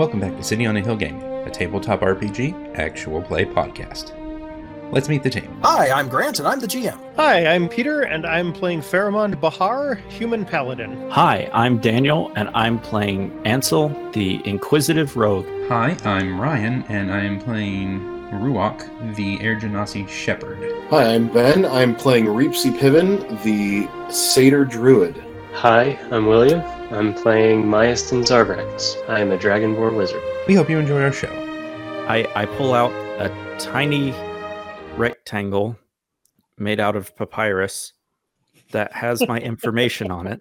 Welcome back to City on a Hill Gaming, a tabletop RPG actual play podcast. Let's meet the team. Hi, I'm Grant, and I'm the GM. Hi, I'm Peter, and I'm playing Pharamond Bahar, Human Paladin. Hi, I'm Daniel, and I'm playing Ansel, the Inquisitive Rogue. Hi, I'm Ryan, and I am playing Ruach, the Air Genasi Shepherd. Hi, I'm Ben. I'm playing Reepsy Piven, the Satyr Druid. Hi, I'm William. I'm playing Myastin Zarbrex. I am a Dragonborn wizard. We hope you enjoy our show. I, I pull out a tiny rectangle made out of papyrus that has my information on it.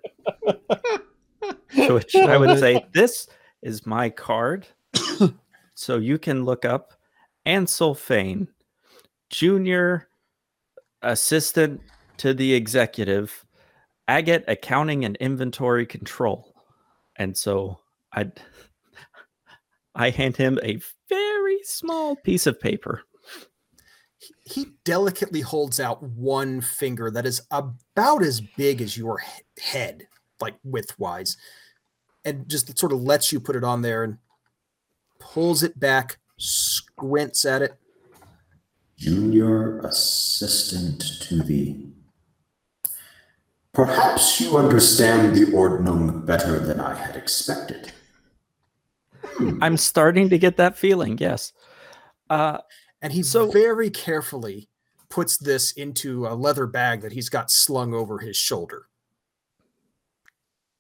To which I would say, This is my card. so you can look up Ansel Fane, junior assistant to the executive, Agate Accounting and Inventory Control. And so I I hand him a very small piece of paper. He delicately holds out one finger that is about as big as your head, like width-wise, and just sort of lets you put it on there and pulls it back, squints at it. Junior assistant to the. Perhaps you understand the ordnung better than I had expected. I'm starting to get that feeling, yes. Uh, And he So- very carefully puts this into a leather bag that he's got slung over his shoulder.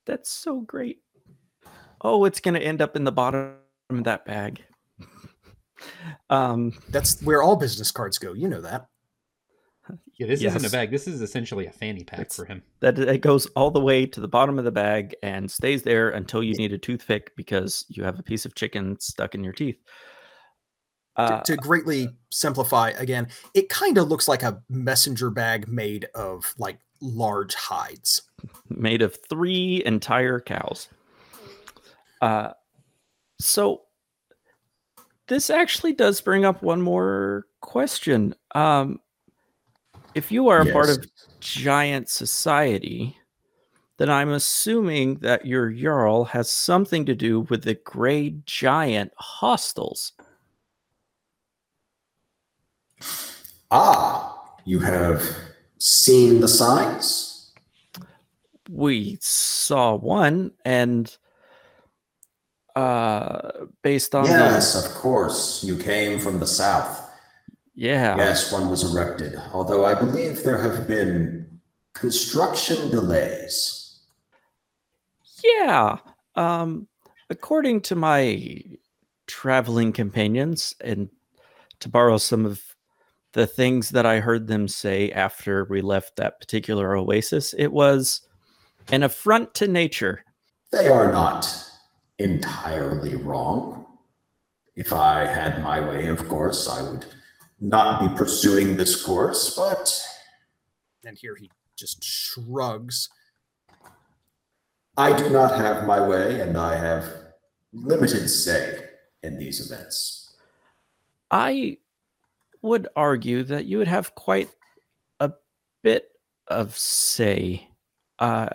that's so great. Oh, it's going to end up in the bottom of that bag. um, That's where all business cards go. You know that. Yeah, this isn't a bag. This is essentially a fanny pack It's- for him. that it goes all the way to the bottom of the bag and stays there until you need a toothpick because you have a piece of chicken stuck in your teeth. To- Uh, to greatly simplify again, it kind of looks like a messenger bag made of like large hides. made of three entire cows. Uh, so this actually does bring up one more question. Um, if you are a part of giant society, then I'm assuming that your Jarl has something to do with the gray giant hostels. Ah, you have seen the signs? We saw one, and uh, based on Yes, the of course. You came from the south. Yeah, Yes, one was erected, although I believe there have been construction delays. Yeah. Um, according to my traveling companions, and to borrow some of the things that I heard them say after we left that particular oasis, it was an affront to nature. They are not entirely wrong. If I had my way, of course, I would not be pursuing this course, but And here he just shrugs. I do not have my way, and I have limited say in these events. I would argue that you would have quite a bit of say. Uh,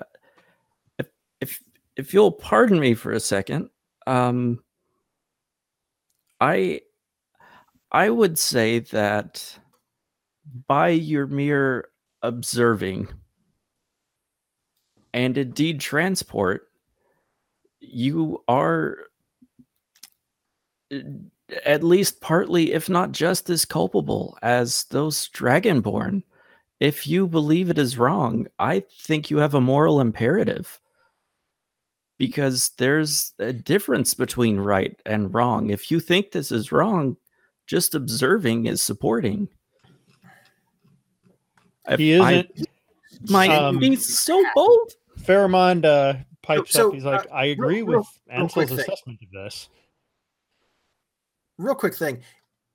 if if if you'll pardon me for a second, um, I I would say that by your mere observing and indeed transport, you are uh, at least partly, if not just as culpable as those dragonborn. If you believe it is wrong, I think you have a moral imperative. Because there's a difference between right and wrong. If you think this is wrong, just observing is supporting. If He I isn't. might um, be so bold. Pharamond uh, pipes So, up. He's like, uh, I agree real- with real Ansel's thing. assessment of this. Real quick thing.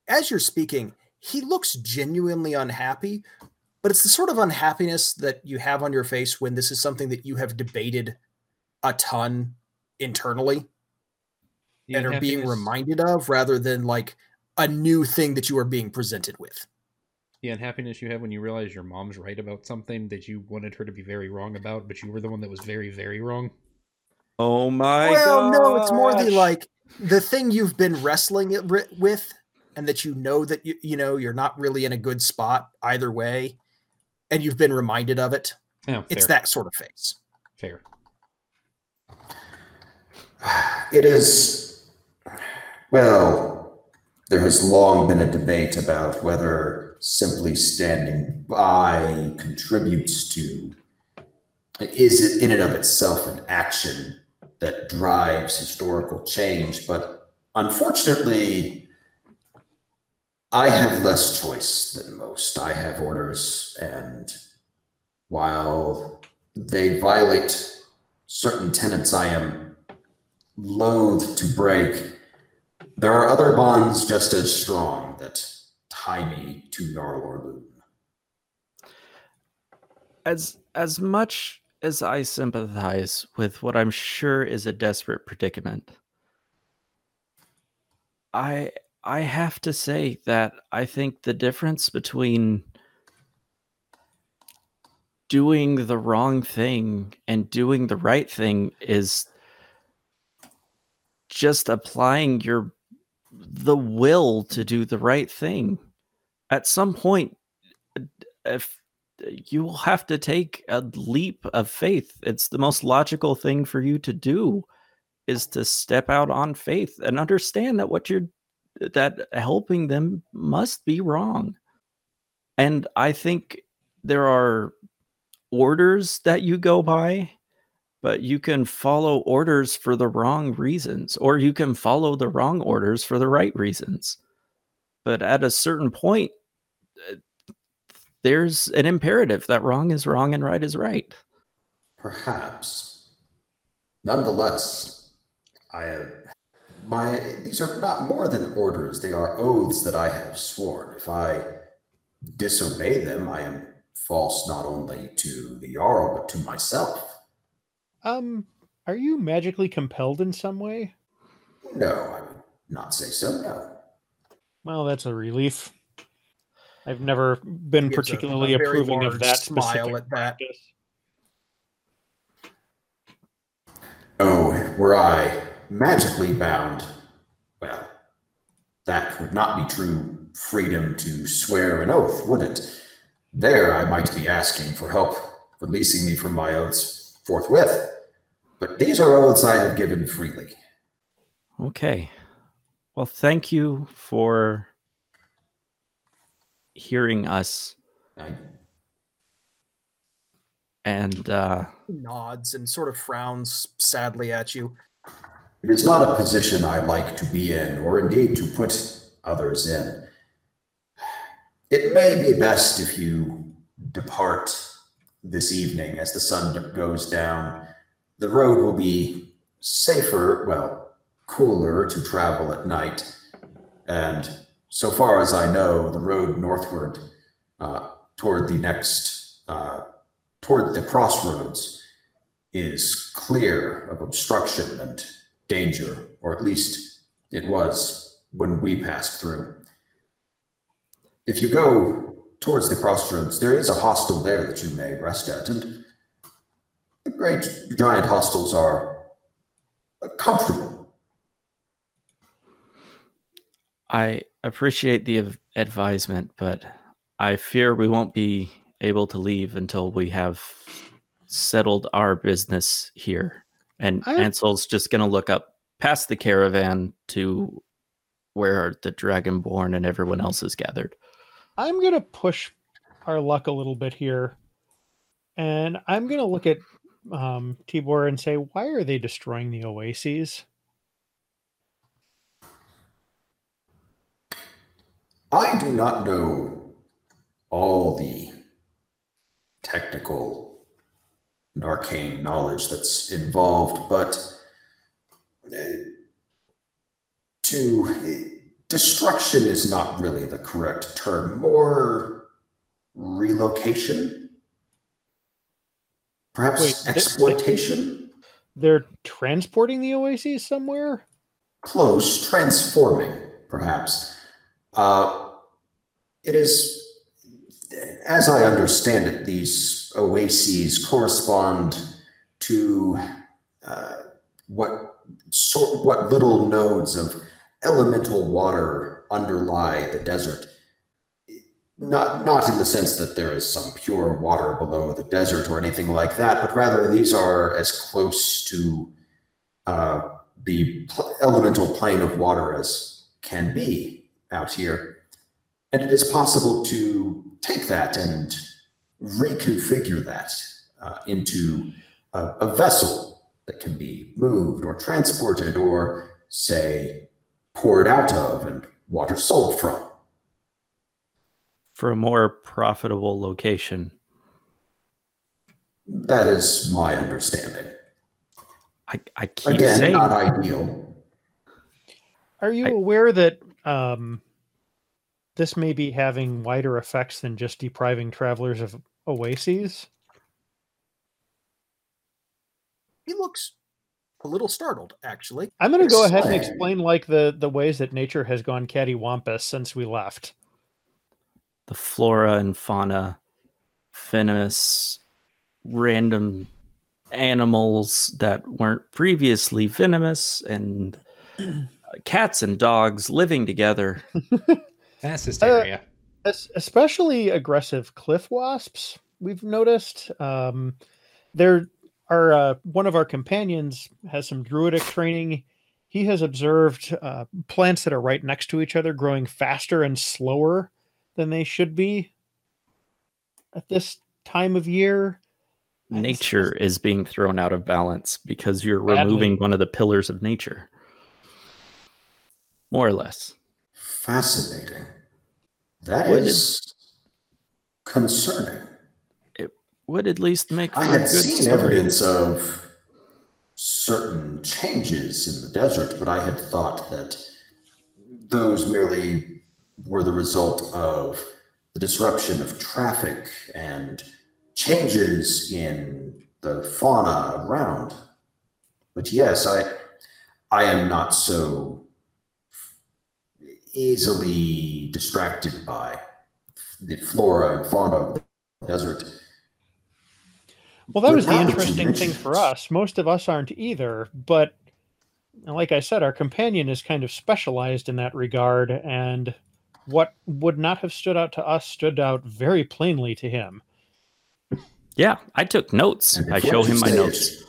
As you're speaking, he looks genuinely unhappy, but it's the sort of unhappiness that you have on your face when this is something that you have debated a ton internally The and are being reminded of rather than like a new thing that you are being presented with. The unhappiness you have when you realize your mom's right about something that you wanted her to be very wrong about, but you were the one that was very, very wrong. Oh my well, no, it's more the like the thing you've been wrestling it ri- with and that you know that you, you know you're not really in a good spot either way and you've been reminded of it Yeah, it's that sort of face fair. It is, well, there has long been a debate about whether simply standing by contributes to, is it in and of itself an action that drives historical change? But unfortunately, I have less choice than most. I have orders, and while they violate certain tenets I am loath to break, there are other bonds just as strong that tie me to Narlorloon. as as much as I sympathize with what I'm sure is a desperate predicament, I I have to say that I think the difference between doing the wrong thing and doing the right thing is just applying your the will to do the right thing. At some point if you will have to take a leap of faith. It's the most logical thing for you to do is to step out on faith and understand that what you're that helping them must be wrong. And I think there are orders that you go by, but you can follow orders for the wrong reasons, or you can follow the wrong orders for the right reasons. But at a certain point, uh, there's an imperative that wrong is wrong and right is right. Perhaps. Nonetheless, I have my these are not more than orders, they are oaths that I have sworn. If I disobey them, I am false not only to the Jarl, but to myself. Um, are you magically compelled in some way? No, I would not say so, no. Well, that's a relief. I've never been Gives a- a particularly approving of that smile at that. practice. Oh, were I magically bound, well, that would not be true freedom to swear an oath, would it? There I might be asking for help releasing me from my oaths forthwith. But these are oaths I have given freely. Okay. Well, thank you for hearing us I, and uh nods and sort of frowns sadly at you it is not a position I like to be in, or indeed to put others in. It may be best if you depart this evening as the sun goes down. The road will be safer, well, cooler to travel at night. And so far as I know, the road northward uh, toward the next, uh, toward the crossroads is clear of obstruction and danger, or at least it was when we passed through. If you go towards the crossroads, there is a hostel there that you may rest at, and the great giant hostels are comfortable. I appreciate the advisement, but I fear we won't be able to leave until we have settled our business here. And I- Ansel's just going to look up past the caravan to where the Dragonborn and everyone else is gathered. I'm gonna push our luck a little bit here, and I'm gonna look at um, Tibor and say, "Why are they destroying the oases?" I do not know all the technical and arcane knowledge that's involved, but uh, to destruction is not really the correct term, more relocation, perhaps Wait, exploitation, They're transporting the oases somewhere. close, transforming, perhaps. Uh, it is, as I understand it, these oases correspond to uh, what sort what little nodes of elemental water underlie the desert. Not not in the sense that there is some pure water below the desert or anything like that, but rather these are as close to uh, the pl- elemental plane of water as can be out here. And it is possible to take that and reconfigure that uh, into a, a vessel that can be moved or transported or, say, poured out of and water sold from. For a more profitable location. That is my understanding. I, I keep Again, saying not ideal. Are you I- aware that um, this may be having wider effects than just depriving travelers of oases? He looks a little startled, actually. I'm going to go ahead and Explain. explain like the the ways that nature has gone cattywampus since we left. the flora and fauna, venomous, random animals that weren't previously venomous, and uh, cats and dogs living together. Mass hysteria. Es- especially aggressive cliff wasps. We've noticed. Um, there are uh, one of our companions has some druidic training. He has observed uh, plants that are right next to each other growing faster and slower than they should be at this time of year. Nature is being thrown out of balance because you're Badly. removing one of the pillars of nature. More or less. Fascinating. That What is concerning. Would at least make I had good seen story. evidence of certain changes in the desert, but I had thought that those merely were the result of the disruption of traffic and changes in the fauna around. But yes, I I am not so easily distracted by the flora and fauna of the desert. Well, that was the now that you interesting thing for us. Most of us aren't either, but like I said, our companion is kind of specialized in that regard, and what would not have stood out to us stood out very plainly to him. Yeah, I took notes. I show him my notes. is-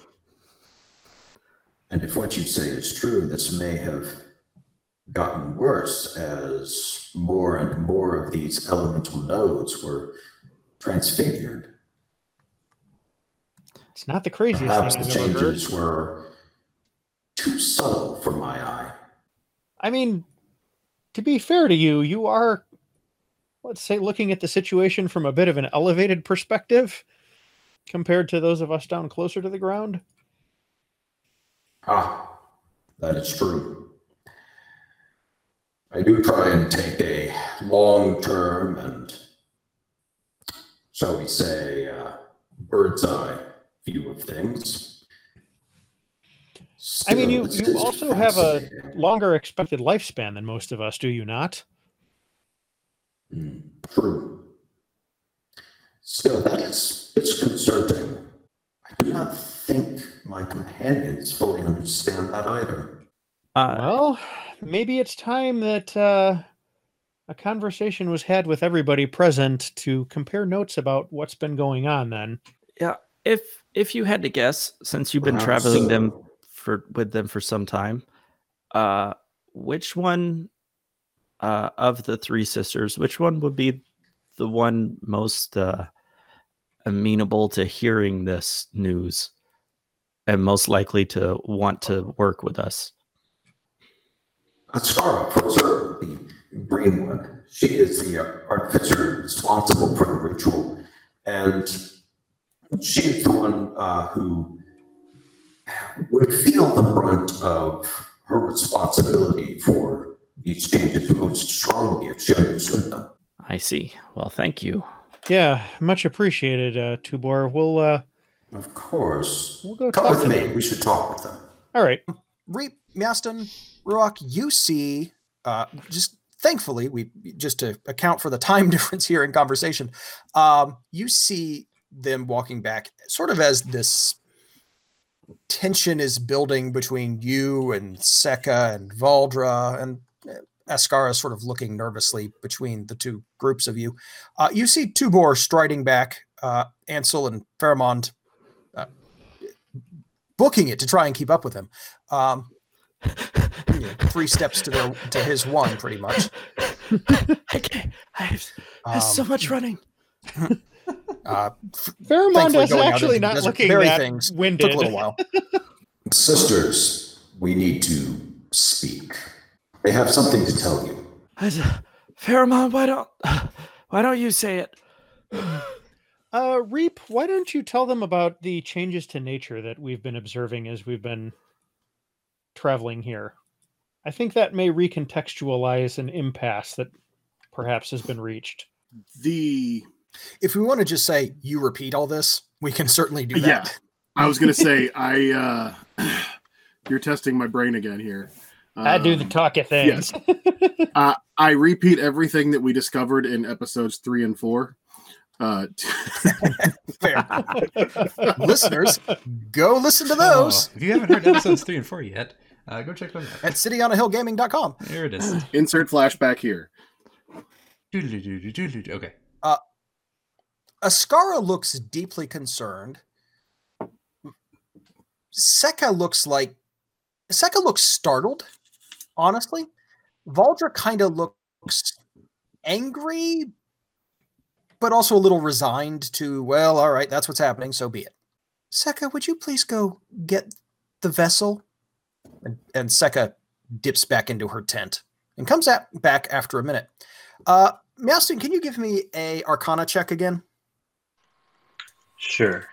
and if what you say is true, this may have gotten worse as more and more of these elemental nodes were transfigured. It's not the craziest Perhaps thing the I've ever heard. changes were too subtle for my eye. I mean, to be fair to you, you are, let's say, looking at the situation from a bit of an elevated perspective compared to those of us down closer to the ground. Ah, that is true. I do try and take a long term and, shall we say, uh, bird's eye view of things. I mean, you, you also have a longer expected lifespan than most of us, do you not? Mm, True. Still, that is it's concerning. I do not think my companions fully understand that either. Uh, Well, maybe it's time that uh, a conversation was had with everybody present to compare notes about what's been going on. Then, Yeah, if if you had to guess, since you've been Perhaps traveling them for with them for some time, uh, which one uh, of the three sisters, which one would be the one most uh, amenable to hearing this news and most likely to want to work with us? Ascara, for certain, the green one. She is the uh, artificer responsible for the ritual, and she is the one uh, who would feel the brunt of her responsibility for these changes most strongly if she understood them. I see. Well, thank you. yeah, much appreciated, uh, Tubor. We'll uh, Of course. we'll go Come talk with to me. them. We should talk with them. All right. Reap, Miaston, Ruach, you see, uh, just thankfully, we just to account for the time difference here in conversation, um, you see them walking back sort of as this tension is building between you and Seka and Valdra, and uh, Ascara sort of looking nervously between the two groups of you. Uh, you see Tubor striding back, uh, Ansel and Pharamond uh, booking it to try and keep up with him. Um, you know, three steps to their to his one, pretty much. I can't. I have, there's so Um, much running. Uh, Pharamond thankfully is actually not looking bury that things winded. took a little while. Sisters, we need to speak. They have something to tell you. I s- Pheromone, why don't why don't you say it? Uh, Reap, why don't you tell them about the changes to nature that we've been observing as we've been traveling here? I think that may recontextualize an impasse that perhaps has been reached. The If we want to just say you repeat all this, we can certainly do that. Yeah. that. I was gonna say I uh you're testing my brain again here. I do the Um, talky things. uh, I repeat everything that we discovered in episodes three and four. Uh, Fair. Listeners, go listen to those Oh, if you haven't heard episodes three and four yet, uh, go check them out. at cityonahillgaming.com. There it is. insert flashback here. Okay. Ascara looks deeply concerned. Seka looks like Seka looks startled, honestly. Valdra kind of looks angry, but also a little resigned to, well, all right, that's what's happening, so be it. Seka, would you please go get the vessel? And, and Seka dips back into her tent and comes at, back after a minute. Uh, Meowston, can you give me a Arcana check again? Sure.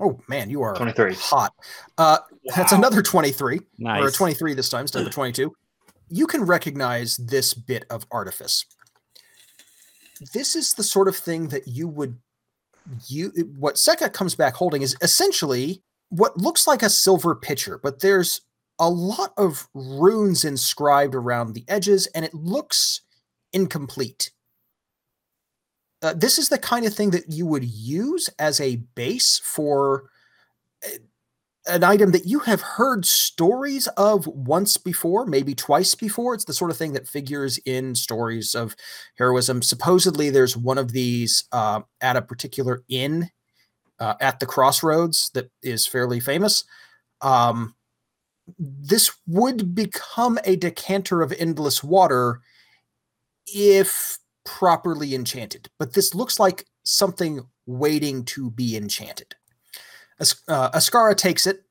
Oh man, you are 23. hot. Uh, That's another 23, Nice. or a 23 this time instead of a 22. You can recognize this bit of artifice. This is the sort of thing that you would you what Seka comes back holding is essentially what looks like a silver pitcher, but there's a lot of runes inscribed around the edges and it looks incomplete. Uh, this is the kind of thing that you would use as a base for an item that you have heard stories of once before, maybe twice before. It's the sort of thing that figures in stories of heroism. Supposedly, there's one of these uh, at a particular inn uh, at the crossroads that is fairly famous. Um, this would become a decanter of endless water if properly enchanted, but this looks like something waiting to be enchanted. As- uh, Ascara takes it,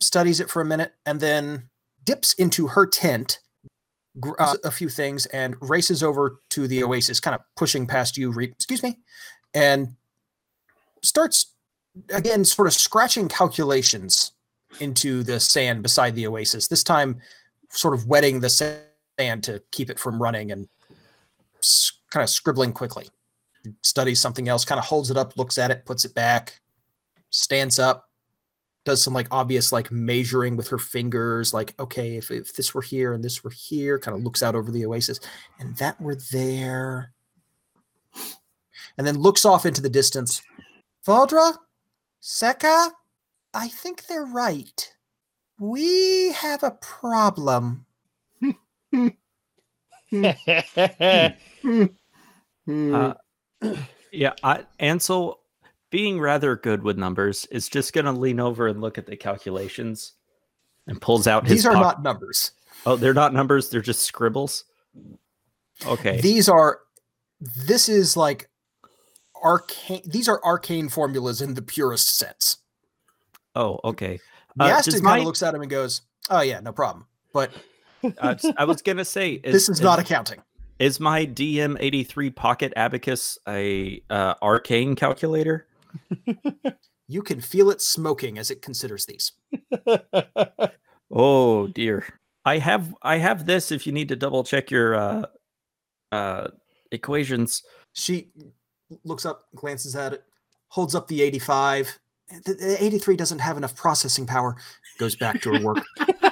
studies it for a minute, and then dips into her tent, gr- uh, a few things, and races over to the oasis, kind of pushing past you. Re- excuse me, and starts again, sort of scratching calculations into the sand beside the oasis. This time, sort of wetting the sand to keep it from running and kind of scribbling quickly. Studies something else, kind of holds it up, looks at it, puts it back, stands up, does some like obvious like measuring with her fingers, like, okay, if, if this were here and this were here, kind of looks out over the oasis, and that were there. And then looks off into the distance. Valdra? Seka? I think they're right. We have a problem. Hmm. Uh, yeah, I, Ansel, being rather good with numbers, is just going to lean over and look at the calculations and pulls out his. These are not numbers. Oh, they're not numbers. They're just scribbles. Okay. These are this is like arcane these are arcane formulas in the purest sense. oh, okay. Uh, Yastin kind my- of looks at him and goes, Oh yeah, no problem. But uh, I was gonna say is, this is not is- accounting. Is my DM eighty three pocket abacus a uh, arcane calculator? You can feel it smoking as it considers these. Oh dear. I have I have this if you need to double check your uh uh equations. She looks up, glances at it, holds up the 85. The, the 83 doesn't have enough processing power. Goes back to her work.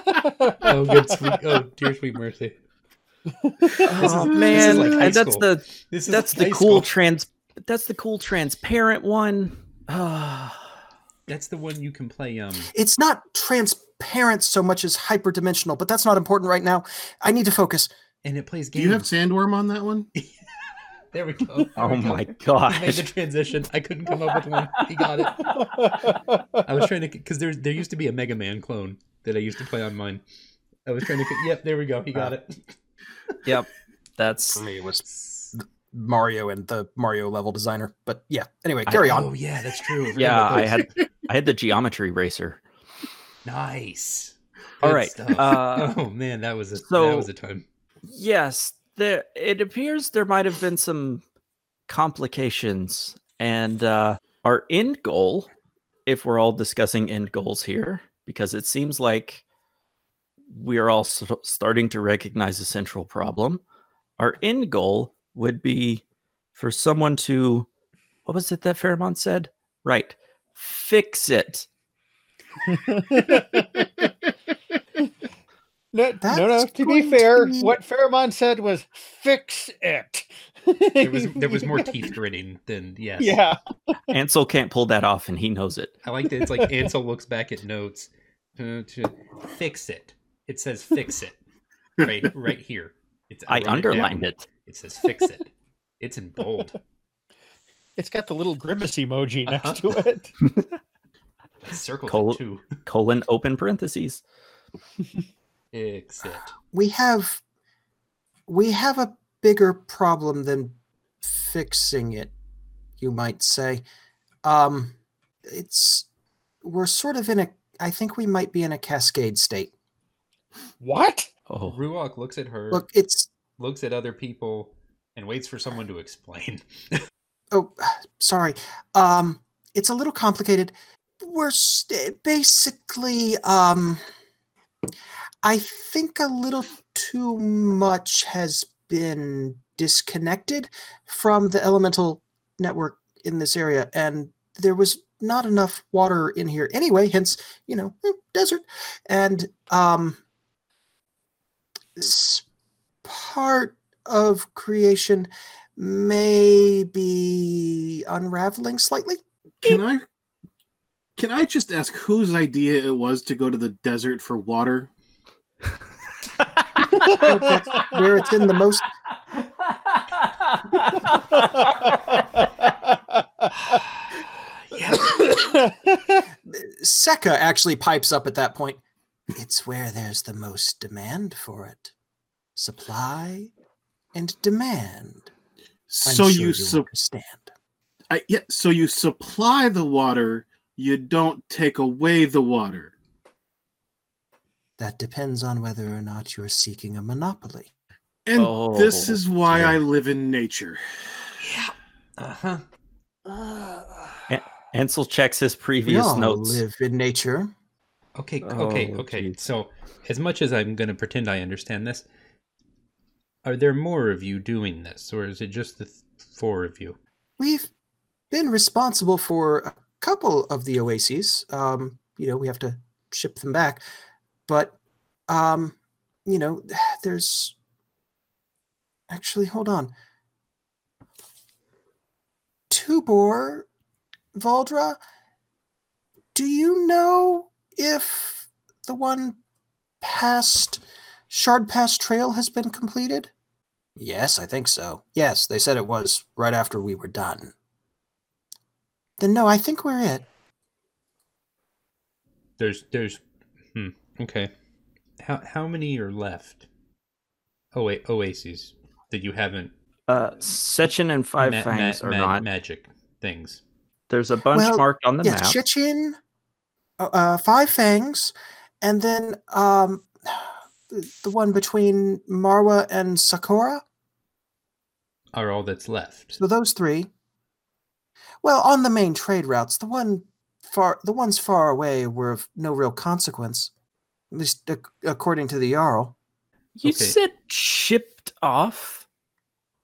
Oh, good sweet. Oh, dear sweet mercy. oh is- this is man, like high that's school. the This is that's the high cool school. trans that's the cool transparent one. That's the one you can play. Um, It's not transparent so much as hyperdimensional, but that's not important right now. I need to focus. and it plays Do you have Sandworm on that one? There we go. There Oh we go. my He made the gosh. transition. I couldn't come up with one. He got it. I was trying to because there there used to be a Mega Man clone that I used to play on mine. I was trying to. Yep, there we go. He got it. Yep. That's For me, it was Mario and the Mario level designer. But yeah, anyway, carry on. Oh yeah, that's true. forgot yeah, I had I had the geometry racer. nice. All Good right, stuff. uh, oh man, that was a so- that was a time. Yes, there it appears there might have been some complications and uh our end goal if we're all discussing end goals here because it seems like we are all s- starting to recognize a central problem. Our end goal would be for someone to what was it that Pharamond said? Right. Fix it. No, no, no. To be going to fair, be- what Pharamond said was fix it. There was there was more teeth gritting than yes. Yeah. Ansel can't pull that off and he knows it. I like that. It's like Ansel looks back at notes to fix it. It says fix it right right here. It's I wrote down. underlined it. It says fix it. It's in bold. It's got the little grimace emoji next Uh-huh. to it. Circle circled Col- it too. Colon open parentheses. Fix it. we have we have a bigger problem than fixing it you might say um it's we're sort of in a i think we might be in a cascade state What? Oh, Ruach looks at her, look it's looks at other people, and waits for someone to explain. oh sorry um it's a little complicated we're st- basically um i think a little too much has been disconnected from the elemental network in this area and there was not enough water in here anyway hence you know eh, desert and um this part of creation may be unraveling slightly Can I can I just ask whose idea it was to go to the desert for water? where it's in the most Seka actually pipes up at that point. It's where there's the most demand for it. Supply and demand. I'm So sure you su- understand. I, yeah, so you supply the water, you don't take away the water. That depends on whether or not you're seeking a monopoly. And this Oh, is why dear. I live in nature. Yeah. Uh huh. Ansel checks his previous We previous all notes. live in nature. Okay. Okay. Oh, okay. geez. So, as much as I'm going to pretend I understand this, are there more of you doing this, or is it just the th- four of you? We've been responsible for a couple of the oases. Um, you know, we have to ship them back, but um, you know, there's actually hold on. Tubor, Valdra, do you know if the one past Shard Pass Trail has been completed? Yes, I think so. Yes, they said it was right after we were done. Then no, I think we're it. There's, there's, hmm, okay. How how many are left? Oh wait, oases that you haven't Uh, Sechin and Five ma- Fangs ma- are ma- not. magic things. There's a bunch Well, marked on the yeah, map. Chichin, uh, uh, Five Fangs, and then um, the, the one between Marwa and Sakura. Are all that's left. So those three. Well, on the main trade routes, the one far, the ones far away were of no real consequence, at least ac- according to the Jarl. you Okay. said shipped off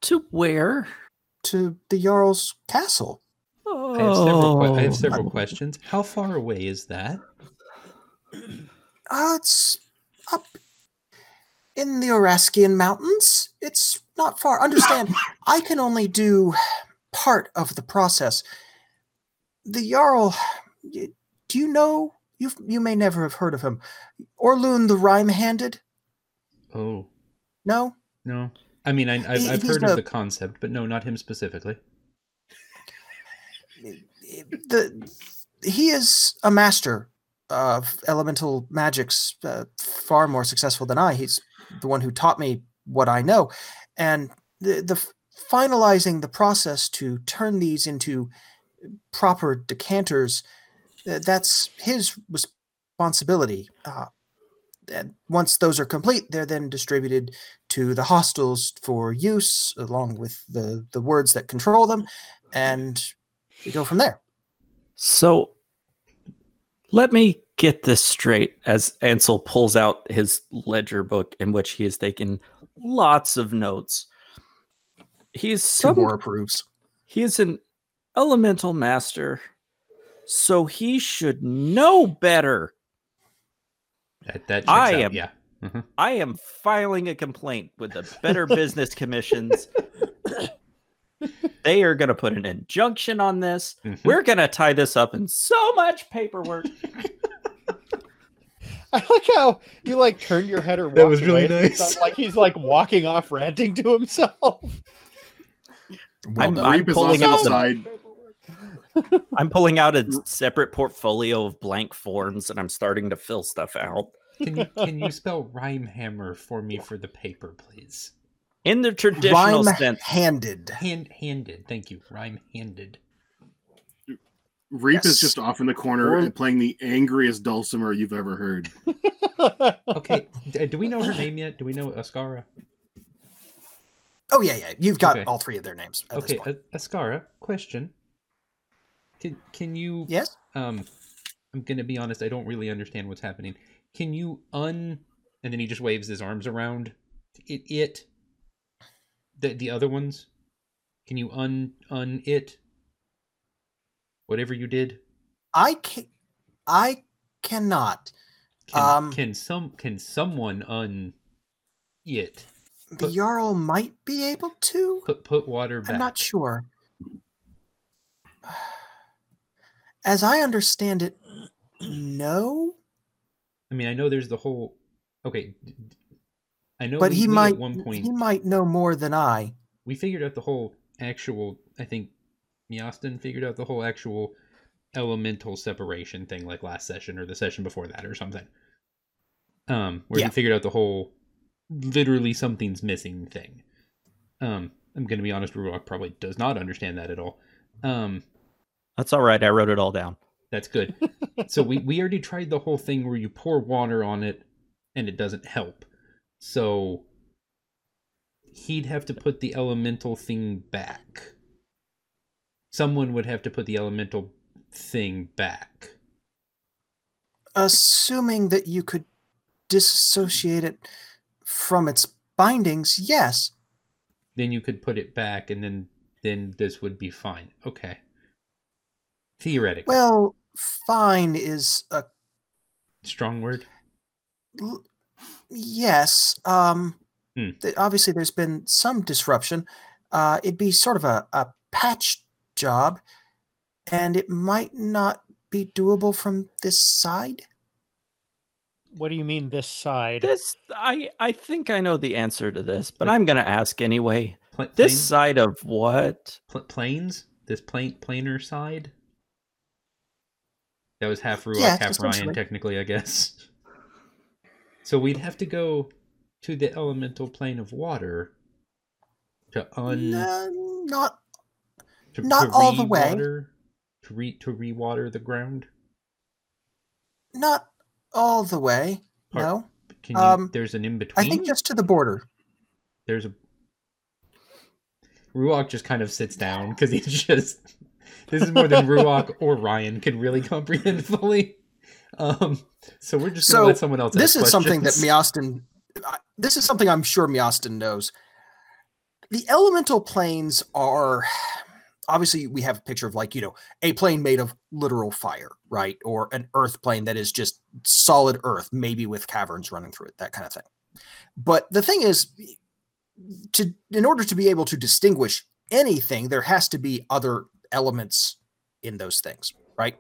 to where? To the Jarl's castle. Oh, I have several. Que- I have several questions. How far away is that? Uh, it's up in the Oraskian Mountains. It's not far. Understand, I can only do part of the process. The Jarl, do you know you you may never have heard of him, Orlun the Rhyme-handed? Oh No. no. I mean, I, I've, He- I've he's heard of the concept, but no, not him specifically. The he is a master of elemental magics, uh, far more successful than I. He's the one who taught me what I know, and the the finalizing the process to turn these into proper decanters. uh, that's his responsibility. Uh, and once those are complete, they're then distributed to the hostels for use, along with the the words that control them, and we go from there. So let me get this straight as Ansel pulls out his ledger book in which he has taken lots of notes. He's Two some more approves. he is an elemental master, so he should know better. That that checks I out, am- yeah. Mhm. I am filing a complaint with the Better Business Commissions. They are going to put an injunction on this. Mhm. We're going to tie this up in so much paperwork. I like how you like turned your head or That was really nice. not Like he's like walking off ranting to himself. Well I'm- I'm pulling also out the- I'm pulling out a separate portfolio of blank forms and I'm starting to fill stuff out. Can you can you spell rhyme hammer for me for the paper, please? In the traditional Rhyme sense, handed. Hand handed. Thank you. Rhyme handed. Reap Yes. is just off in the corner Or- and playing the angriest dulcimer you've ever heard. Okay. do we know her name yet? Do we know Ascara? Oh yeah, yeah. You've got Okay. all three of their names. At Okay, This point. Ascara. Question. Can can you yes. um I'm gonna be honest, I don't really understand what's happening. Can you un and then he just waves his arms around it it the the other ones? Can you un un it? Whatever you did? I can. I cannot. Can Um, can some can someone un it? The But- Jarl might be able to. Put put water back. I'm not sure. As I understand it, no. I mean, I know there's the whole okay. D- d- I know But we- he we might. at one point He might know more than I. we figured out the whole actual i think miaston figured out the whole actual elemental separation thing like last session or the session before that or something um where Yeah. he figured out the whole literally something's missing thing um i'm gonna be honest Ruach probably does not understand that at all um that's all right. I wrote it all down. that's good so we we already tried the whole thing where you pour water on it and it doesn't help so he'd have to put the elemental thing back. Someone would have to put the elemental thing back. Assuming that you could disassociate it from its bindings, yes. then you could put it back and then then this would be fine. Okay. Theoretically. Well, fine is a strong word. L- yes. Um, Hmm. th- obviously, there's been some disruption. Uh, it'd be sort of a, a patch job, and it might not be doable from this side. what do you mean this side? This I I think I know the answer to this, but I'm going to ask anyway. Pla- This plane- side of what? pl- planes this plane planar side that was half Ruach, Yeah, half Ryan, technically, I guess. So we'd have to go to the elemental plane of water to un No, not to, not to all the way. to re to rewater the ground. not all the way. Part- no, Can you, Um, there's an in between. I think just to the border. there's a Ruach just kind of sits down because he's just this is more than Ruach or Ryan can really comprehend fully. Um, so we're just gonna So, let someone else. This is something that. I- This is something I'm sure Miaston knows. The elemental planes are obviously we have a picture of like you know a plane made of literal fire, right, or an earth plane that is just solid earth, maybe with caverns running through it, that kind of thing. But the thing is, to in order to be able to distinguish anything, there has to be other elements in those things, right?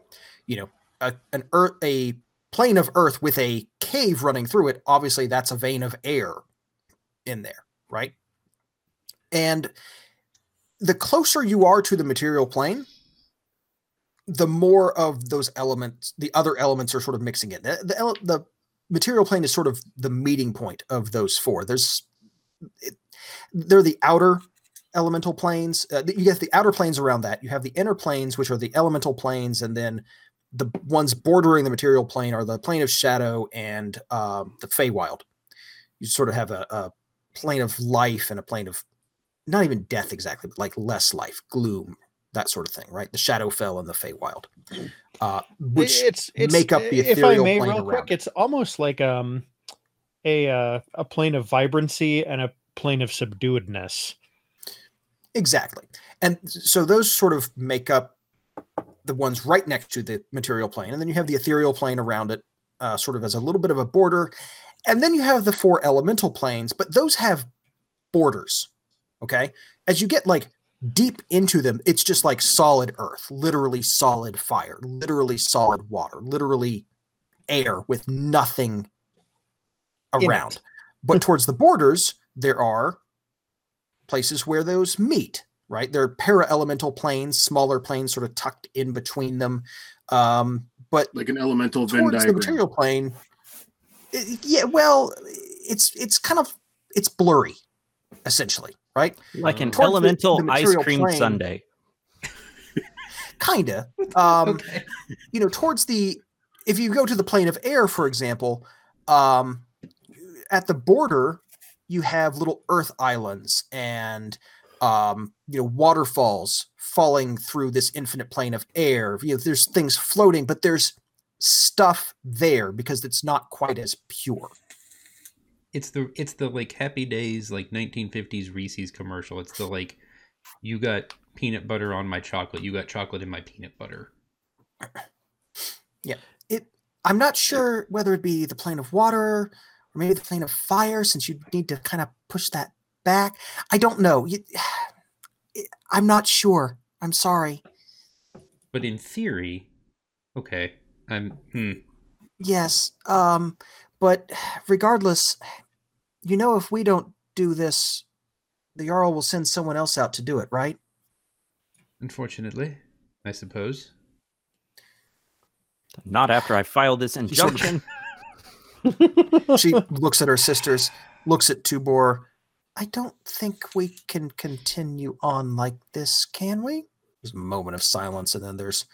You know, a an earth a plane of earth with a cave running through it, obviously that's a vein of air in there, right? And the closer you are to the material plane, the more of those elements, the other elements are sort of mixing in. The, the, the material plane is sort of the meeting point of those four. There's, it, they're the outer elemental planes. Uh, you get the outer planes around that. You have the inner planes, which are the elemental planes, and then the ones bordering the material plane are the plane of shadow and um, the Feywild. You sort of have a, a plane of life and a plane of not even death exactly, but like less life, gloom, that sort of thing, right? The Shadowfell and the Feywild, uh, which it's, it's make up the if I may, plane real quick, it's almost like um a uh, a plane of vibrancy and a plane of subduedness. Exactly. And so those sort of make up the ones right next to the material plane. And then you have the ethereal plane around it, uh, sort of as a little bit of a border. And then you have the four elemental planes, but those have borders. Okay. As you get like deep into them, it's just like solid earth, literally solid fire, literally solid water, literally air with nothing around. But towards the borders, there are places where those meet, right? They're para elemental planes, smaller planes sort of tucked in between them. Um, but Like an elemental Venn towards the material plane, i- yeah, well, it's it's kind of it's blurry, essentially, right? Like an Towards elemental the ice cream plane. sundae. Kinda. Um, okay. you know, towards the if you go to the plane of air, for example, um, at the border, you have little earth islands and um, you know waterfalls falling through this infinite plane of air. You know, there's things floating, but there's stuff there because it's not quite as pure. It's the it's the like Happy Days like 1950s Reese's commercial. It's the like you got peanut butter on my chocolate. You got chocolate in my peanut butter. Yeah. It. I'm not sure whether it be the plane of water or maybe the plane of fire, since you need to kind of push that back. I don't know. You, I'm not sure. I'm sorry. But in theory, okay. I'm hmm. Yes. Um, but regardless, you know, if we don't do this, the Jarl will send someone else out to do it, right? Unfortunately, I suppose. Not after I filed this She sort of- injunction. She looks at her sisters, looks at Tubor. I don't think we can continue on like this, can we? There's a moment of silence, and then there's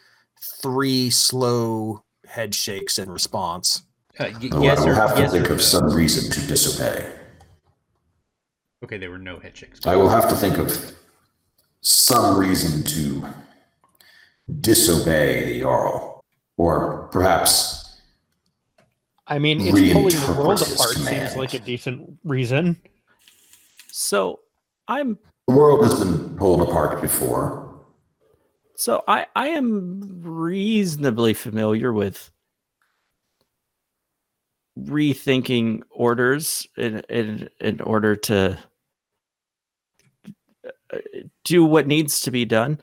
three slow head shakes in response. Uh, y- Oh, yes I will or have to yes think or of some reason to disobey. Okay, there were no head shakes. I will have to think of some reason to disobey the Jarl. Or perhaps I mean, it's pulling the world his apart seems like a decent reason. So I'm the world has been pulled apart before. so I I am reasonably familiar with rethinking orders in in in order to uh, do what needs to be done.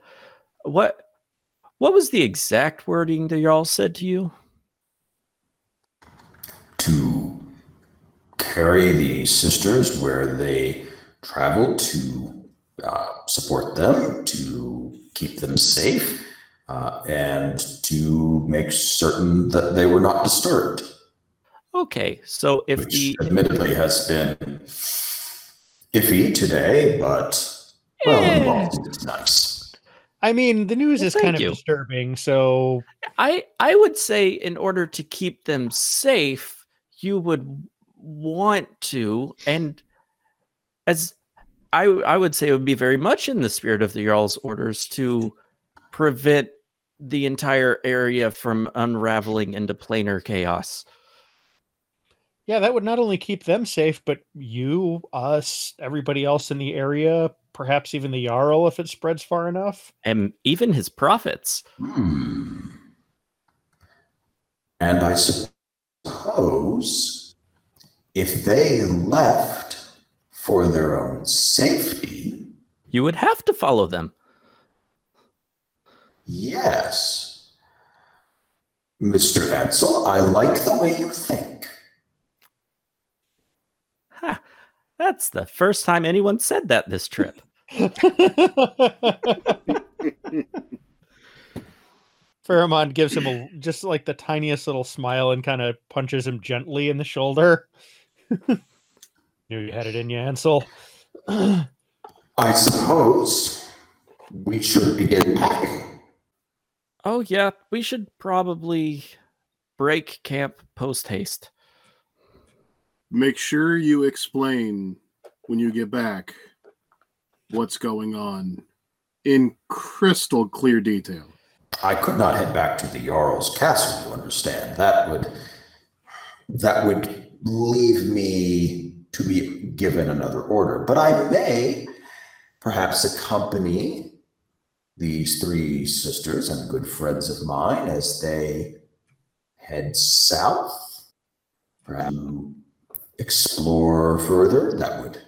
What what was the exact wording that Jarl said to you? to carry the sisters where they travel to uh, support them, to keep them safe, uh, and to make certain that they were not disturbed, Okay, so if which the admittedly has been iffy today, but well, Eh. well, it's nice. I mean, the news Well, is kind of you. disturbing. So I I would say in order to keep them safe, you would want to, and as I I would say it would be very much in the spirit of the Jarl's orders to prevent the entire area from unraveling into planar chaos. yeah, that would not only keep them safe, but you, us, everybody else in the area, perhaps even the Jarl if it spreads far enough. And even his prophets. Hmm. And I suppose if they left for their own safety, You would have to follow them. yes. Mr. Ansel, I like the way you think. Ha, that's the first time anyone said that this trip. Pharamond gives him a just like the tiniest little smile and kind of punches him gently in the shoulder. Knew you had it in you, Ansel. I suppose we should begin packing. Oh, yeah, we should probably break camp post haste. Make sure you explain when you get back what's going on in crystal clear detail. I could not head back to the Jarl's castle, you understand. That would that would leave me to be given another order. But I may perhaps accompany these three sisters and good friends of mine as they head south. Perhaps explore further. That would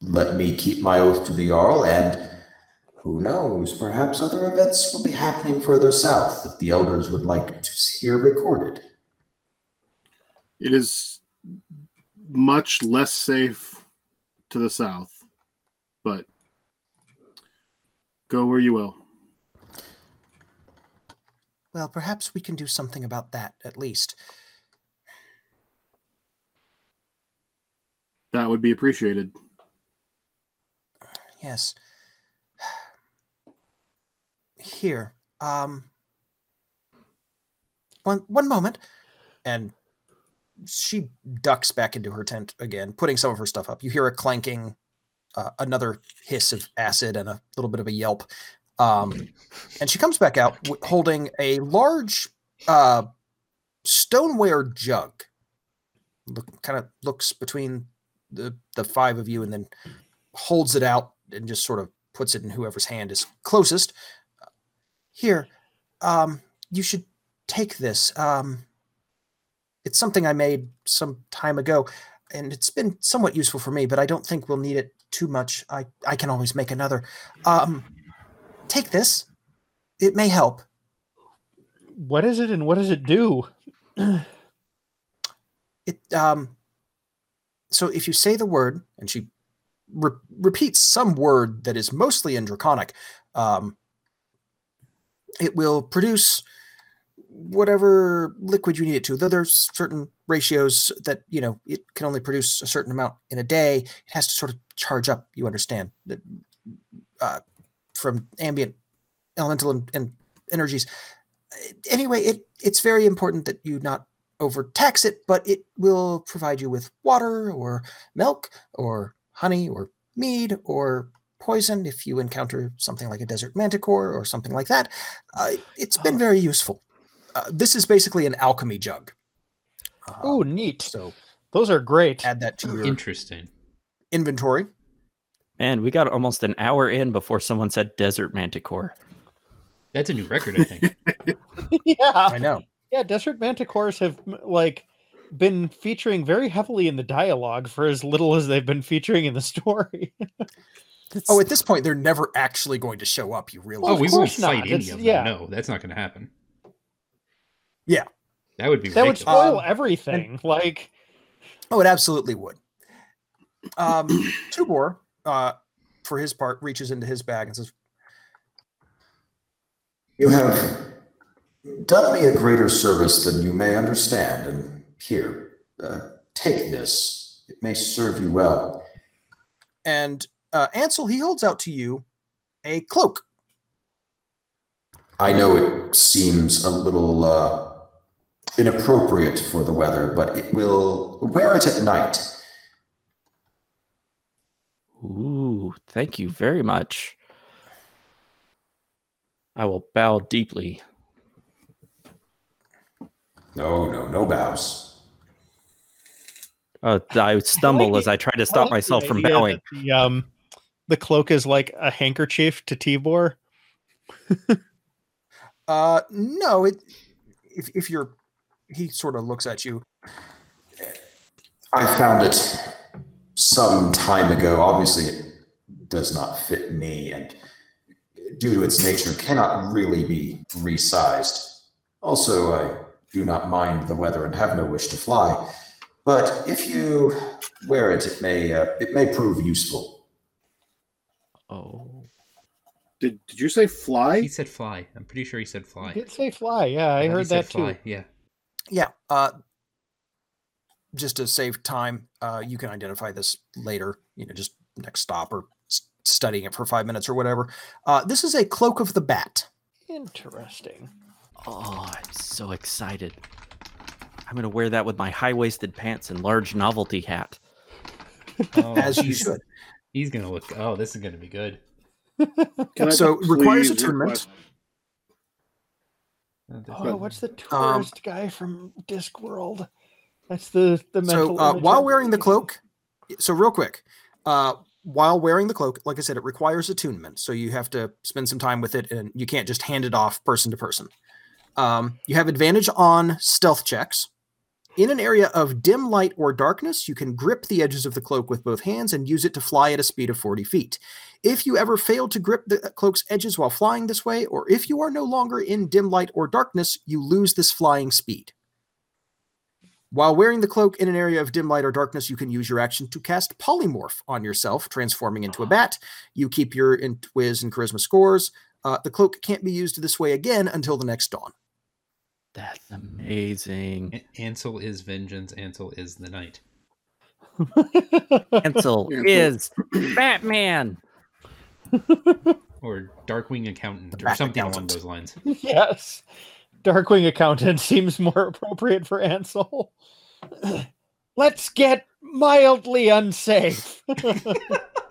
let me keep my oath to the Jarl and who knows, perhaps other events will be happening further south that the elders would like to hear recorded. It is much less safe to the south, but go where you will. Well, perhaps we can do something about that at least. That would be appreciated. Yes. Here. Um one one moment. And she ducks back into her tent again, putting some of her stuff up. You hear a clanking, uh, another hiss of acid, and a little bit of a yelp. Um, and she comes back out w- holding a large uh, stoneware jug. Look, kind of looks between the the five of you, and then holds it out and just sort of puts it in whoever's hand is closest. Here, um, you should take this. Um, it's something I made some time ago, and it's been somewhat useful for me, but I don't think we'll need it too much. I, I can always make another. Um, take this. It may help. What is it and what does it do? It um so if you say the word and she re- repeats some word that is mostly in draconic, um it will produce whatever liquid you need it to. Though there's certain ratios that you know it can only produce a certain amount in a day. It has to sort of charge up. You understand that uh, from ambient elemental and, and energies. Anyway, it it's very important that you not overtax it, but it will provide you with water or milk or honey or mead or poison if you encounter something like a desert manticore or something like that. Uh, it's been very useful. Uh, this is basically an alchemy jug. Uh, Oh, neat. so Those are great. add that to your Interesting. inventory. Man, we got almost an hour in before someone said desert manticore. That's a new record, I think. yeah. I know. Yeah, desert manticores have like been featuring very heavily in the dialogue for as little as they've been featuring in the story. Oh, at this point, they're never actually going to show up. You realize? oh, we won't course not. fight any It's- of them. yeah. No, that's not going to happen. Yeah. That would be that would spoil Um, everything. Like, Oh, it absolutely would. Um, Tubor, uh, for his part, reaches into his bag and says, You have done me a greater service than you may understand, and here, uh, take this. It may serve you well. and uh, Ansel, he holds out to you a cloak. I know it seems a little uh, inappropriate for the weather, but it will wear it at night. Ooh, thank you very much. I will bow deeply. No, no, no bows. Uh, I stumble as I try to stop like myself from bowing. The, um, the cloak is like a handkerchief to Tibor. Uh, no, it. If if you're, he sort of looks at you. I found it some time ago. Obviously, it does not fit me, and due to its nature, cannot really be resized. Also, I do not mind the weather and have no wish to fly. But if you wear it, it may uh, it may prove useful. Oh. Did Did you say fly? He said fly. I'm pretty sure he said fly. Did say fly? Yeah, I thought he heard said that too. Yeah. Yeah. Uh, just to save time, uh, you can identify this later. You know, just next stop or s- studying it for five minutes or whatever. Uh, this is a cloak of the bat. Interesting. Oh, I'm so excited. I'm gonna wear that with my high-waisted pants and large novelty hat. Oh, As you he's- should. He's gonna look. Oh, this is gonna be good. Can I So, requires please attunement. Request- Oh, what's the Um, tourist guy from Discworld? That's the the So uh, while wearing the cloak, so real quick, uh, while wearing the cloak, like I said, it requires attunement. So you have to spend some time with it, and you can't just hand it off person to person. Um, you have advantage on stealth checks. In an area of dim light or darkness, you can grip the edges of the cloak with both hands and use it to fly at a speed of 40 feet. If you ever fail to grip the cloak's edges while flying this way, or if you are no longer in dim light or darkness, you lose this flying speed. While wearing the cloak in an area of dim light or darkness, you can use your action to cast polymorph on yourself, transforming into a bat. You keep your in- whiz and charisma scores. Uh, the cloak can't be used this way again until the next dawn. That's amazing. A- Ansel is vengeance. Ansel is the night. Ansel is Batman. Or Darkwing Accountant, or Bat something along those lines. yes, Darkwing accountant seems more appropriate for Ansel. Let's get mildly unsafe.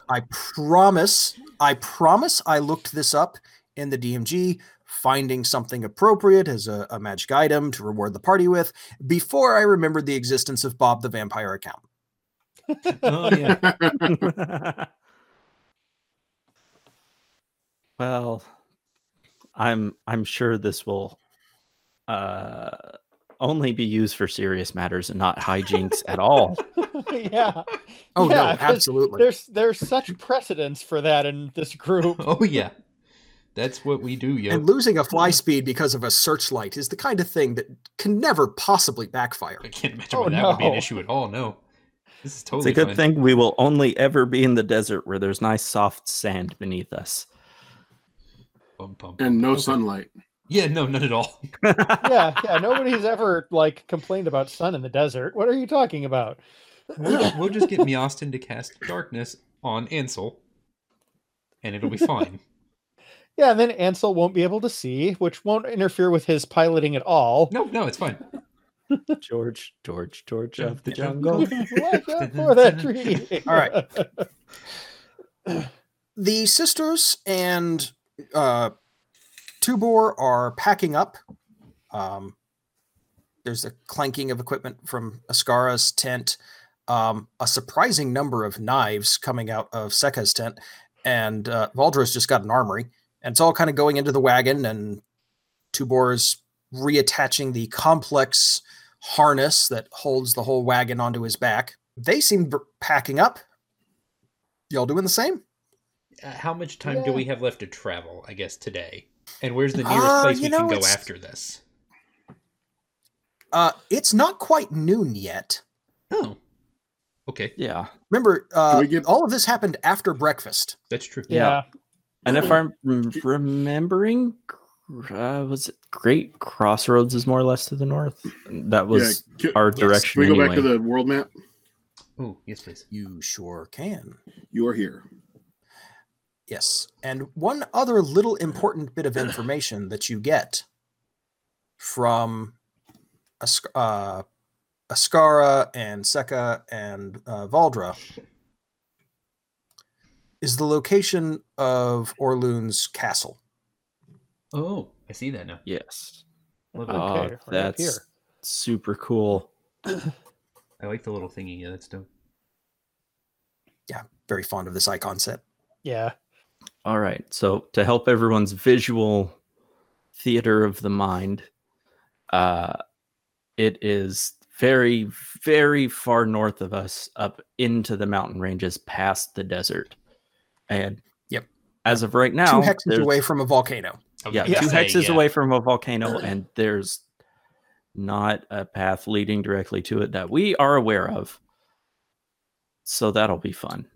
I promise, I promise I looked this up in the DMG, finding something appropriate as a, a magic item to reward the party with before I remembered the existence of Bob the Vampire account. Oh yeah. well, I'm I'm sure this will uh only be used for serious matters and not hijinks at all. yeah. Oh Yeah, no, 'cause absolutely. There's there's such precedence for that in this group. oh yeah. That's what we do, yo. And losing a fly speed because of a searchlight is the kind of thing that can never possibly backfire. I can't imagine Oh, why that would be an issue at all. No. This is totally It's a good fine. thing we will only ever be in the desert where there's nice soft sand beneath us. Bum, bum, and no Okay. sunlight. Yeah, no, none at all. yeah, yeah. Nobody's ever like complained about sun in the desert. What are you talking about? We'll, we'll just get Miostin to cast darkness on Ansel, and it'll be fine. Yeah, and then Ansel won't be able to see, which won't interfere with his piloting at all. No, no, it's fine. George, George, George of the jungle. Watch out for that tree. All right. The sisters and uh, Tubor are packing up. Um, there's a clanking of equipment from Ascara's tent, um, a surprising number of knives coming out of Seka's tent, and uh, Valdra's just got an armory, and it's all kind of going into the wagon, and Tubor is reattaching the complex harness that holds the whole wagon onto his back. They seem b- packing up. Y'all doing the same? Uh, how much time do we have left to travel, I guess, today? And where's the nearest Uh, place we know, can go after this? Uh, it's not quite noon yet. Oh. Okay, Yeah. Remember, uh, get- all of this happened after breakfast. that's true. yeah. And if I'm remembering, uh, was it Great Crossroads is more or less to the north? That was Ca- our yes. direction Can we go anyway. back to the world map? Oh, yes, please. You sure can. You are here. Yes. And one other little important bit of information that you get from Asc- uh, Ascara and Seka and uh, Valdra is the location of Orlun's castle. Oh, I see that now. yes. Love it. Oh, Okay, right that's here. super cool. I like the little thingy. Yeah, that's dope. Yeah, very fond of this icon set. Yeah. All right. So to help everyone's visual theater of the mind, uh, it is very, very far north of us, up into the mountain ranges, past the desert, and Yep. as of right now, Two hexes away from a volcano. I Yeah, gonna two say, hexes yeah. away from a volcano, and there's not a path leading directly to it that we are aware of. So that'll be fun.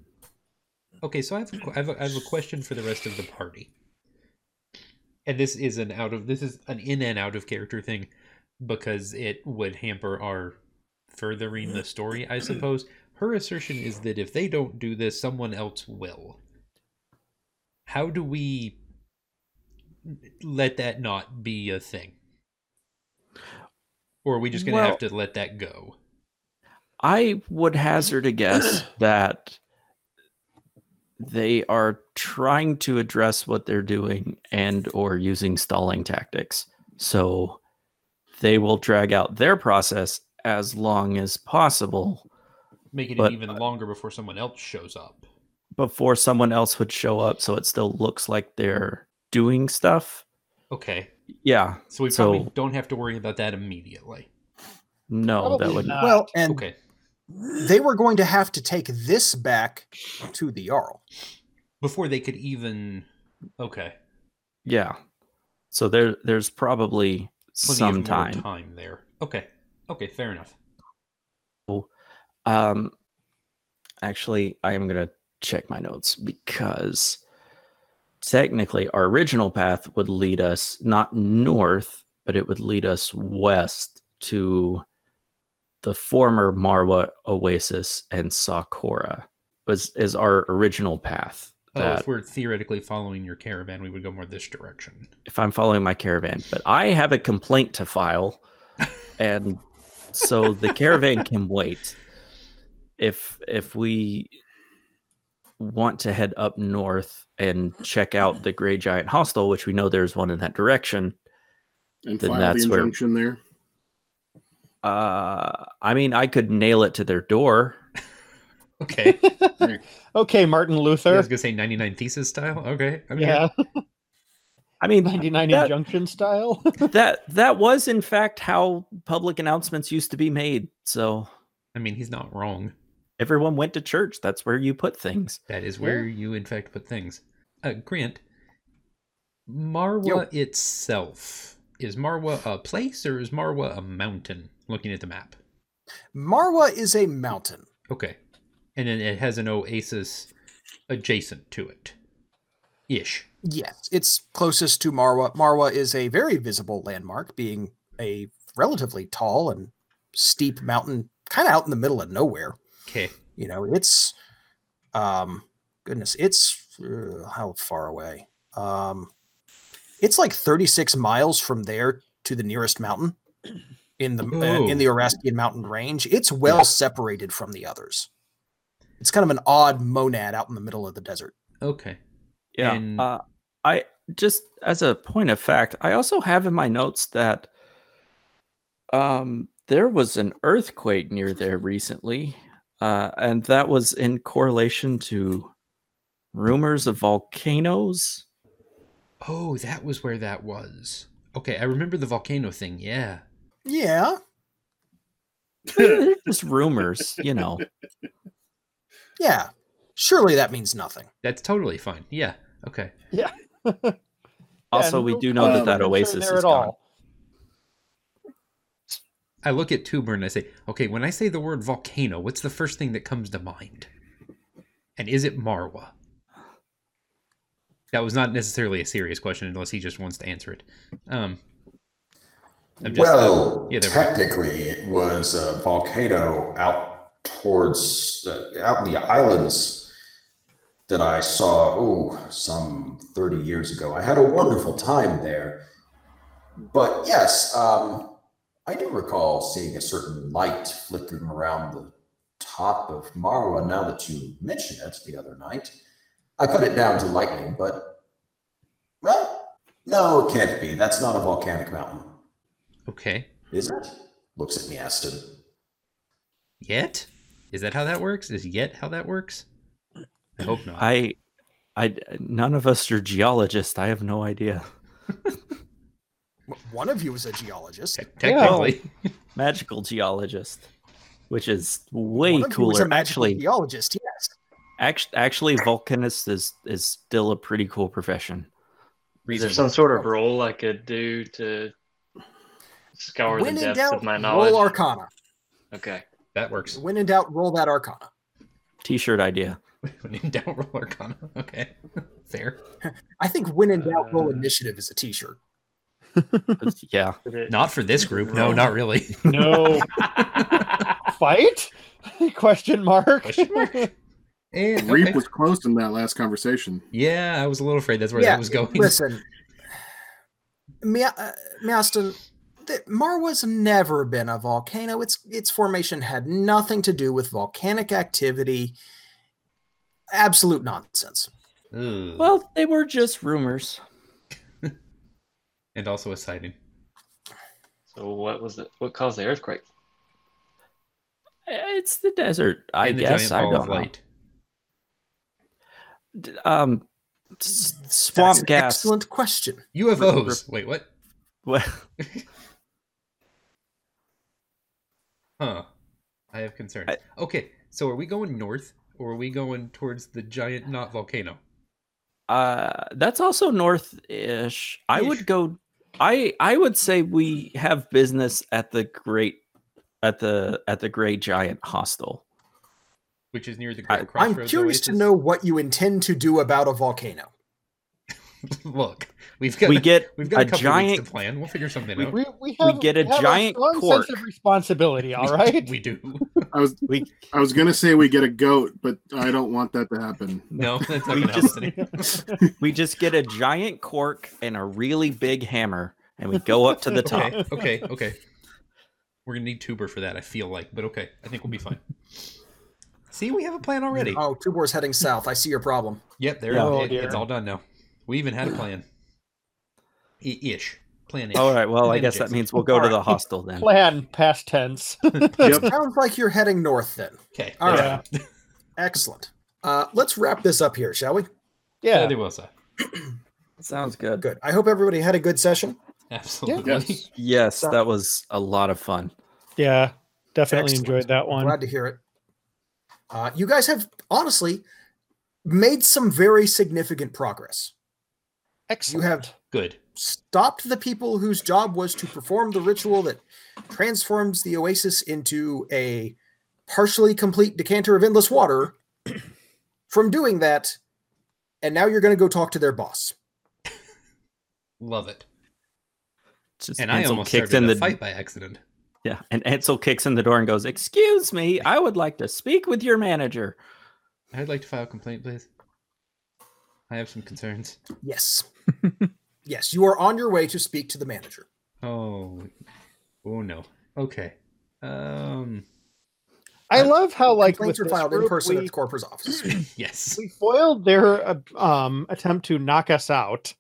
Okay, so I have, a, que- I, have a, I have a question for the rest of the party. And this is an out of this is an in and out of character thing because it would hamper our furthering the story, I suppose. Her assertion is that if they don't do this, someone else will. How do we let that not be a thing? Or are we just going to Well- have to let that go? I would hazard a guess that they are trying to address what they're doing and or using stalling tactics. So they will drag out their process as long as possible Making But- it even longer before someone else shows up. Before someone else would show up so it still looks like they're doing stuff. Okay. Yeah. So we probably So- don't have to worry about that immediately. No, that would not. Well, and Okay. they were going to have to take this back to the Jarl. Before they could even okay. yeah. So there there's probably Plenty some time. time there. Okay. Okay, fair enough. Um, actually, I am gonna check my notes because technically our original path would lead us not north, but it would lead us west to the former Marwa Oasis and Sakura was is our original path. Oh, if we're theoretically following your caravan, we would go more this direction. if I'm following my caravan, but I have a complaint to file, and so the caravan can wait. If if we want to head up north and check out the Gray Giant Hostel, which we know there's one in that direction, And Then file that's the where- there. uh, I mean, I could nail it to their door. Okay. okay, Martin Luther. I Luther. was gonna say 99 thesis style. Okay. okay. Yeah, I mean, 99 that- injunction style. that that was in fact how public announcements used to be made. So I mean, he's not wrong. Everyone went to church. That's where you put things. That is where you, in fact, put things. Uh, Grant, Marwa Yo. itself is Marwa a place or is Marwa a mountain? Looking at the map. Marwa is a mountain. Okay, and then it has an oasis adjacent to it, ish. Yes, it's closest to Marwa. Marwa is a very visible landmark, being a relatively tall and steep mountain, kind of out in the middle of nowhere. Okay, You know, it's, um, goodness, it's uh, how far away? Um, it's like 36 miles from there to the nearest mountain in the uh, in the Orastian mountain range. It's well separated from the others. It's kind of an odd monad out in the middle of the desert. okay. Yeah. And- Uh, I just as a point of fact, I also have in my notes that um there was an earthquake near there recently, uh, and that was in correlation to rumors of volcanoes. Oh, that was where that was. Okay, I remember the volcano thing. Yeah. Yeah, just rumors, you know. yeah. Surely that means nothing. That's totally fine. Yeah. Okay. Yeah. also, and we do know that that oasis is gone. all. I look at Tubor and I say, okay, when I say the word volcano, what's the first thing that comes to mind? And is it Marwa? That was not necessarily a serious question unless he just wants to answer it. Um, just, well, yeah, we go. technically, it was a volcano out towards uh, out in the islands that I saw. Oh, some thirty years ago. I had a wonderful time there. But yes, um, I do recall seeing a certain light flickering around the top of Marwa. Now that you mention it, the other night, I put it down to lightning, but well, no, it can't be. That's not a volcanic mountain. okay. Is it? Looks at me, Aston. Yet? Is that how that works? Is yet how that works? I hope not. I, I, none of us are geologists. I have no idea. W- One of you is a geologist. Te- technically. Magical geologist, which is way One of you is a cooler. magical Actually, geologist. Yes. actually, actually, volcanist is is still a pretty cool profession. Is there some sort of role I could do to scour when the in depths doubt, of my knowledge? roll Arcana. okay. That works. When in doubt, roll that Arcana. T-shirt idea. When in doubt, roll Arcana. Okay, fair. I think when in doubt, roll Uh, initiative is a T-shirt. Yeah. Not for this group. No, not really. No fight? Question mark. Question mark? And, Reap okay. was close in that last conversation. Yeah, I was a little afraid that's where yeah, that was going. listen, Mia- uh, Miaston, the- Marwa's never been a volcano. Its its formation had nothing to do with volcanic activity. Absolute nonsense. Ooh. Well, they were just rumors. And also a sighting. So what was it? What caused the earthquake? It's the desert, I and the guess. giant I don't of know. light. D- Um, s- That's swamp an gas. excellent question. UFOs. Wait, what? Well, Huh. I have concerns. I- okay, so are we going north or are we going towards the giant not volcano? Uh, that's also north-ish. I would go. I I would say we have business at the great, at the at the Great Giant Hostel. Which is near the I- Great I'm Crossroads curious to know what you intend to do about a volcano. Look, we've got We get we've got a, a giant. weeks to plan. We'll figure something out. We, we, We get a have giant strong cork. sense of responsibility. All right. we do. I was We I was gonna say we get a goat, but I don't want that to happen. No, that's not We gonna just- any. we just get a giant cork and a really big hammer, and we go up to the top. Okay, okay, okay. We're gonna need Tubor for that. I feel like, but okay, I think we'll be fine. See, we have a plan already. Oh, Tubor's heading south. I see your problem. Yep, there. Oh, it- it's all done now. We even had a plan. I- Ish. Plan ish. All right. Well, I guess that means we'll go to the hostel then. Plan past tense. Yep. Sounds like you're heading north then. Okay. All yeah. right. Excellent. Uh, let's wrap this up here, shall we? Yeah, yeah. they will say. Sounds good. Good. I hope everybody had a good session. Absolutely. Yes. Yes, that was a lot of fun. Yeah. Definitely Excellent. enjoyed that one. Glad to hear it. Uh, you guys have honestly made some very significant progress. Excellent. You have Good. stopped the people whose job was to perform the ritual that transforms the oasis into a partially complete decanter of endless water from doing that. And now you're going to go talk to their boss. Love it. Just And I almost kicked in the fight by accident. yeah, and Ansel kicks in the door and goes, "Excuse me, I would like to speak with your manager." I'd like to file a complaint, please. I have some concerns. Yes. yes, you are on your way to speak to the manager. Oh, oh no. Okay. Um. I love how like with Complaints are this filed in group, person at we, the corporate office. Yes. we foiled their uh, um, attempt to knock us out,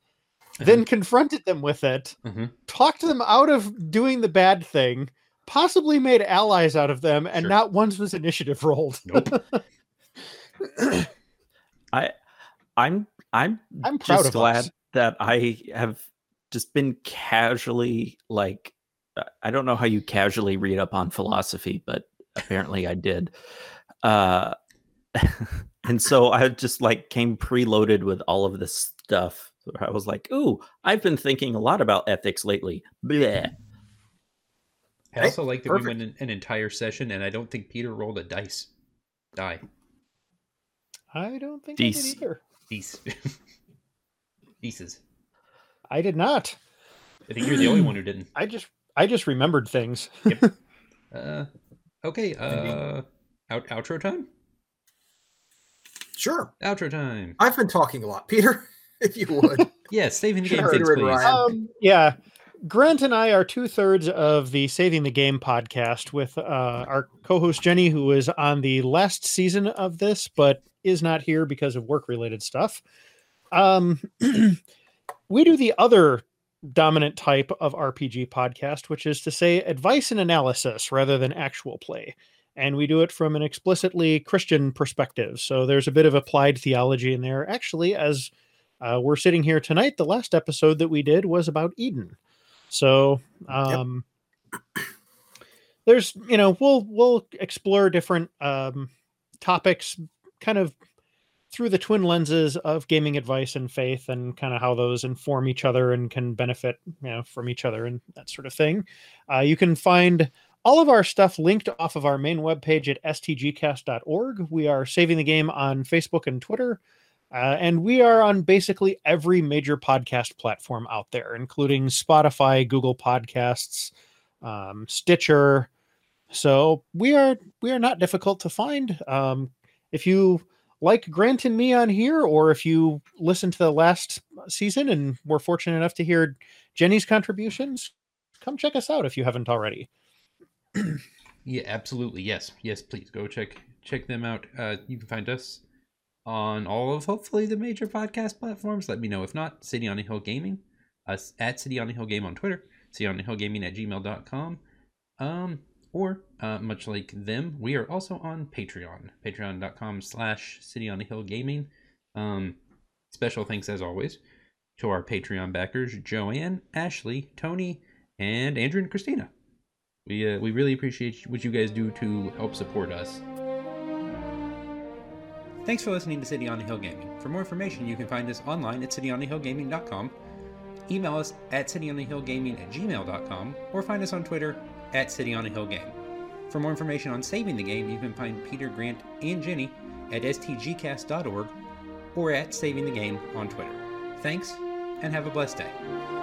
then confronted them with it, Mhm. talked them out of doing the bad thing, possibly made allies out of them, and Sure. not once was initiative rolled. Nope. I, I'm, I'm, I'm proud just of glad us. that I have just been casually like, I- I don't know how you casually read up on philosophy, but apparently I did. Uh, and so I just like came preloaded with all of this stuff. I was like, "Ooh, I've been thinking a lot about ethics lately." Bleh. I Hey, also like that we went an, an entire session, and I don't think Peter rolled a dice. Die. I don't think Dece. I did either. Dice. Pieces. I did not. I think you're the only one who didn't. I just I just remembered things. Uh. Okay. Uh. Out. Outro time. Sure. Outro time. I've been talking a lot, Peter, if you would. yeah, Saving the game. Sure, Things, please. Ryan. Um, yeah. Grant and I are two thirds of the Saving the Game podcast with uh, our co host Jenny, who is on the last season of this, but is not here because of work related stuff. Um, we do the other dominant type of RPG podcast, which is to say advice and analysis rather than actual play. And we do it from an explicitly Christian perspective. So there's a bit of applied theology in there. Actually, as uh, we're sitting here tonight, the last episode that we did was about Eden. So um, there's, you know, we'll we'll explore different um, topics, kind of through the twin lenses of gaming advice and faith and kind of how those inform each other and can benefit you know from each other and that sort of thing uh, you can find all of our stuff linked off of our main webpage at stgcast.org we are saving the game on facebook and twitter uh, and we are on basically every major podcast platform out there including spotify google podcasts um, stitcher. So we are we are not difficult to find. Um, if you like Grant and me on here, or if you listened to the last season and were fortunate enough to hear Jenny's contributions, come check us out if you haven't already. Yeah, absolutely. Yes, yes. Please go check check them out. Uh, you can find us on all of hopefully the major podcast platforms. Let me know if not. City on a Hill Gaming, us at City on a Hill Game on Twitter, City on a Hill Gaming at gmail.com. Um, or uh, much like them, we are also on Patreon, patreon.com slash City on a Hill Gaming. Um, special thanks as always to our Patreon backers, Joanne, Ashley, Tony, and Andrew and Christina. We uh, we really appreciate what you guys do to help support us. Thanks for listening to City on the Hill Gaming. For more information, you can find us online at cityonthehillgaming.com, email us at cityonthehillgaming at gmail.com, or find us on Twitter at City on a Hill Game. For more information on saving the game, you can find Peter, Grant, and Jenny at stgcast.org or at Saving the Game on Twitter. Thanks, and have a blessed day.